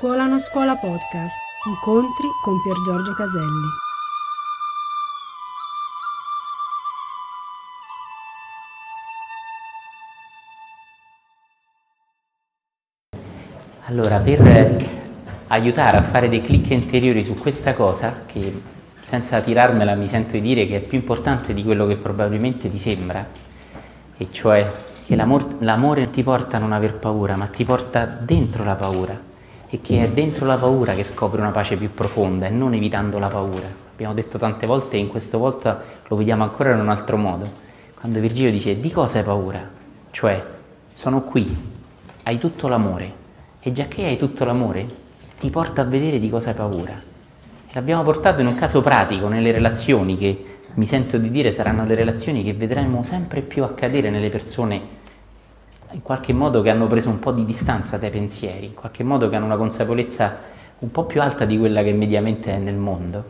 Scuola non scuola podcast. Incontri con Pier Giorgio Caselli. Allora, per aiutare a fare dei click interiori su questa cosa, che senza tirarmela mi sento di dire che è più importante di quello che probabilmente ti sembra, e cioè che l'amor- l'amore non ti porta a non aver paura, ma ti porta dentro la paura e che è dentro la paura che scopri una pace più profonda e non evitando la paura. Abbiamo detto tante volte e in questa volta lo vediamo ancora in un altro modo. Quando Virgilio dice di cosa hai paura? Cioè, sono qui, hai tutto l'amore e già che hai tutto l'amore, ti porta a vedere di cosa hai paura. E l'abbiamo portato in un caso pratico, nelle relazioni che mi sento di dire saranno le relazioni che vedremo sempre più accadere nelle persone in qualche modo che hanno preso un po' di distanza dai pensieri, in qualche modo che hanno una consapevolezza un po' più alta di quella che mediamente è nel mondo,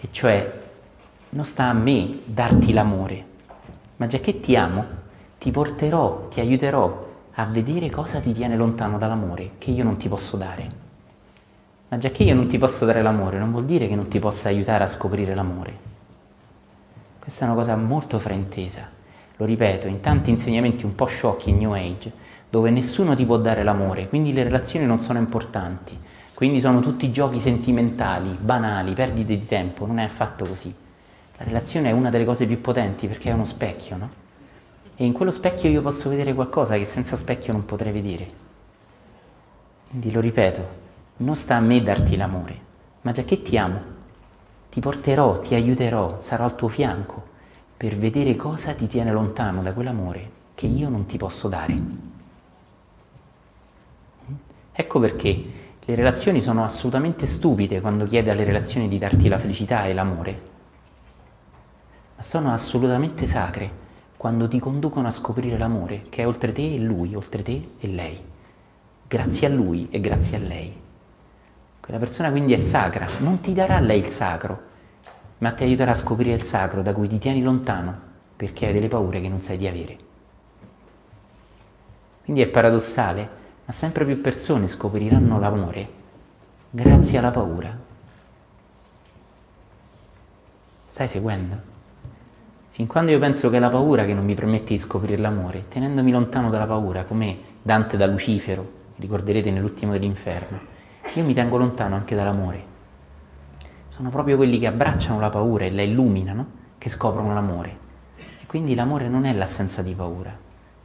e cioè non sta a me darti l'amore, ma già che ti amo, ti porterò, ti aiuterò a vedere cosa ti tiene lontano dall'amore che io non ti posso dare. Ma già che io non ti posso dare l'amore, non vuol dire che non ti possa aiutare a scoprire l'amore. Questa è una cosa molto fraintesa lo ripeto, in tanti insegnamenti un po' sciocchi in New Age, dove nessuno ti può dare l'amore, quindi le relazioni non sono importanti, quindi sono tutti giochi sentimentali, banali, perdite di tempo, non è affatto così. La relazione è una delle cose più potenti perché è uno specchio, no? E in quello specchio io posso vedere qualcosa che senza specchio non potrei vedere. Quindi lo ripeto, non sta a me darti l'amore, ma già che ti amo, ti porterò, ti aiuterò, sarò al tuo fianco per vedere cosa ti tiene lontano da quell'amore che io non ti posso dare. Ecco perché le relazioni sono assolutamente stupide quando chiede alle relazioni di darti la felicità e l'amore, ma sono assolutamente sacre quando ti conducono a scoprire l'amore che è oltre te e lui, oltre te e lei, grazie a lui e grazie a lei. Quella persona quindi è sacra, non ti darà lei il sacro, ma ti aiuterà a scoprire il sacro da cui ti tieni lontano perché hai delle paure che non sai di avere. Quindi è paradossale, ma sempre più persone scopriranno l'amore grazie alla paura. Stai seguendo? Fin quando io penso che è la paura che non mi permette di scoprire l'amore, tenendomi lontano dalla paura, come Dante da Lucifero, ricorderete nell'ultimo dell'inferno, io mi tengo lontano anche dall'amore sono proprio quelli che abbracciano la paura e la illuminano che scoprono l'amore. E quindi l'amore non è l'assenza di paura,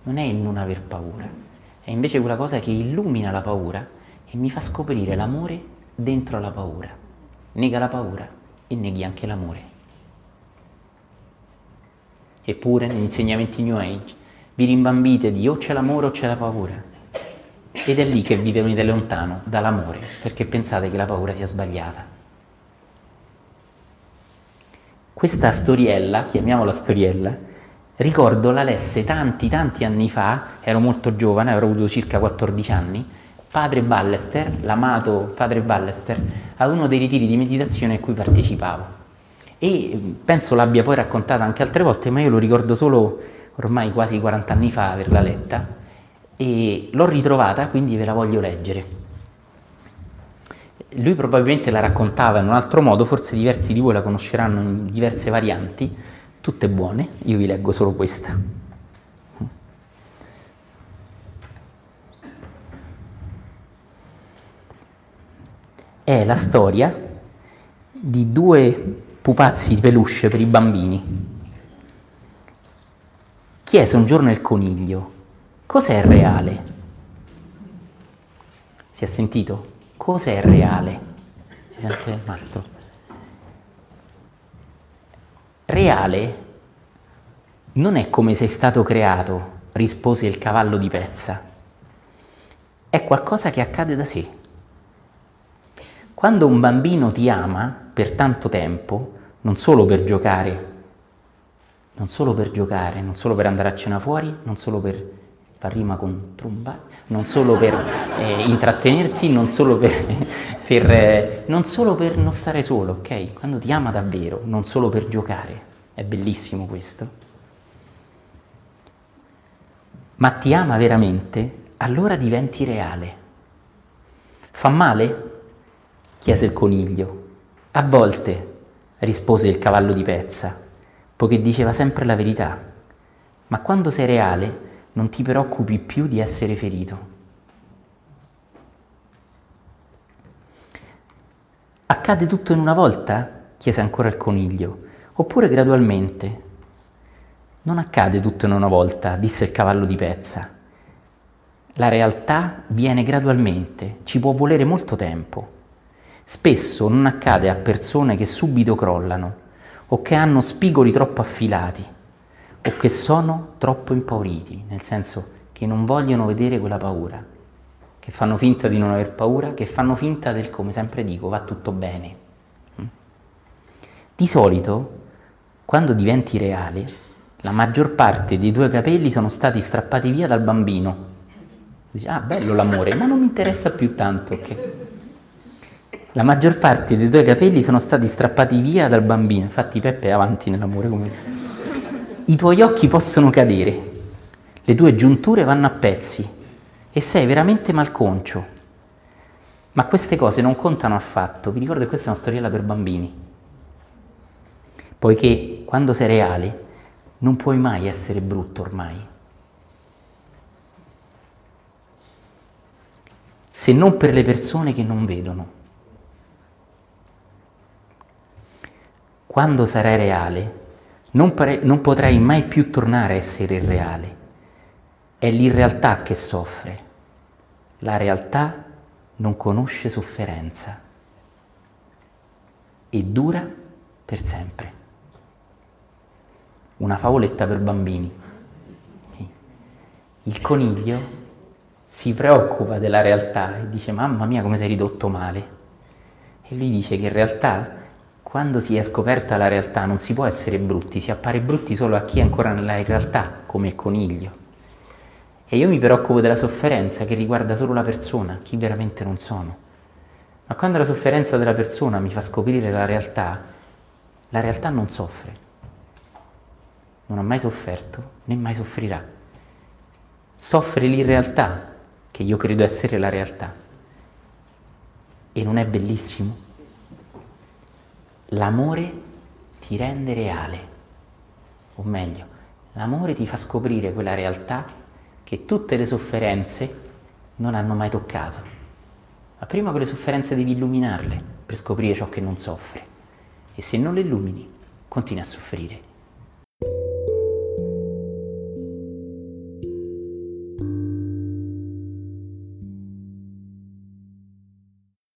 non è il non aver paura, è invece quella cosa che illumina la paura e mi fa scoprire l'amore dentro la paura. Nega la paura e neghi anche l'amore. Eppure negli insegnamenti New Age vi rimbambite di o c'è l'amore o c'è la paura. Ed è lì che vi venite lontano dall'amore, perché pensate che la paura sia sbagliata. Questa storiella, chiamiamola storiella, ricordo la lesse tanti tanti anni fa, ero molto giovane, avrò avuto circa 14 anni, padre Ballester, l'amato padre Ballester, ad uno dei ritiri di meditazione a cui partecipavo. E penso l'abbia poi raccontata anche altre volte, ma io lo ricordo solo ormai quasi 40 anni fa averla letta e l'ho ritrovata, quindi ve la voglio leggere lui probabilmente la raccontava in un altro modo, forse diversi di voi la conosceranno in diverse varianti, tutte buone, io vi leggo solo questa. È la storia di due pupazzi di peluche per i bambini. Chiese un giorno il coniglio, cos'è reale? Si è sentito? Cos'è reale? Si sente Marto? Reale non è come sei stato creato, rispose il cavallo di pezza. È qualcosa che accade da sé. Quando un bambino ti ama per tanto tempo, non solo per giocare, non solo per giocare, non solo per andare a cena fuori, non solo per fa rima con tromba, non solo per eh, intrattenersi, non solo per, per, eh, non solo per non stare solo, ok? Quando ti ama davvero, non solo per giocare, è bellissimo questo. Ma ti ama veramente, allora diventi reale. Fa male? chiese il coniglio. A volte, rispose il cavallo di pezza, poiché diceva sempre la verità. Ma quando sei reale, non ti preoccupi più di essere ferito. Accade tutto in una volta? chiese ancora il coniglio, oppure gradualmente? Non accade tutto in una volta, disse il cavallo di pezza. La realtà viene gradualmente, ci può volere molto tempo. Spesso non accade a persone che subito crollano o che hanno spigoli troppo affilati o che sono troppo impauriti, nel senso che non vogliono vedere quella paura, che fanno finta di non aver paura, che fanno finta del, come sempre dico, va tutto bene. Mm? Di solito, quando diventi reale, la maggior parte dei tuoi capelli sono stati strappati via dal bambino. Dici, ah, bello l'amore, ma non mi interessa più tanto. Okay? La maggior parte dei tuoi capelli sono stati strappati via dal bambino. Infatti Peppe è avanti nell'amore come i tuoi occhi possono cadere, le tue giunture vanno a pezzi e sei veramente malconcio. Ma queste cose non contano affatto, vi ricordo che questa è una storiella per bambini, poiché quando sei reale non puoi mai essere brutto ormai. Se non per le persone che non vedono. Quando sarai reale, non, pare, non potrai mai più tornare a essere irreale. È l'irrealtà che soffre. La realtà non conosce sofferenza e dura per sempre. Una favoletta per bambini. Il coniglio si preoccupa della realtà e dice mamma mia come sei ridotto male. E lui dice che in realtà quando si è scoperta la realtà non si può essere brutti, si appare brutti solo a chi è ancora nella realtà, come il coniglio. E io mi preoccupo della sofferenza che riguarda solo la persona, chi veramente non sono. Ma quando la sofferenza della persona mi fa scoprire la realtà, la realtà non soffre. Non ha mai sofferto, né mai soffrirà. Soffre l'irrealtà, che io credo essere la realtà. E non è bellissimo? L'amore ti rende reale, o meglio, l'amore ti fa scoprire quella realtà che tutte le sofferenze non hanno mai toccato. Ma prima quelle sofferenze devi illuminarle per scoprire ciò che non soffre. E se non le illumini, continui a soffrire.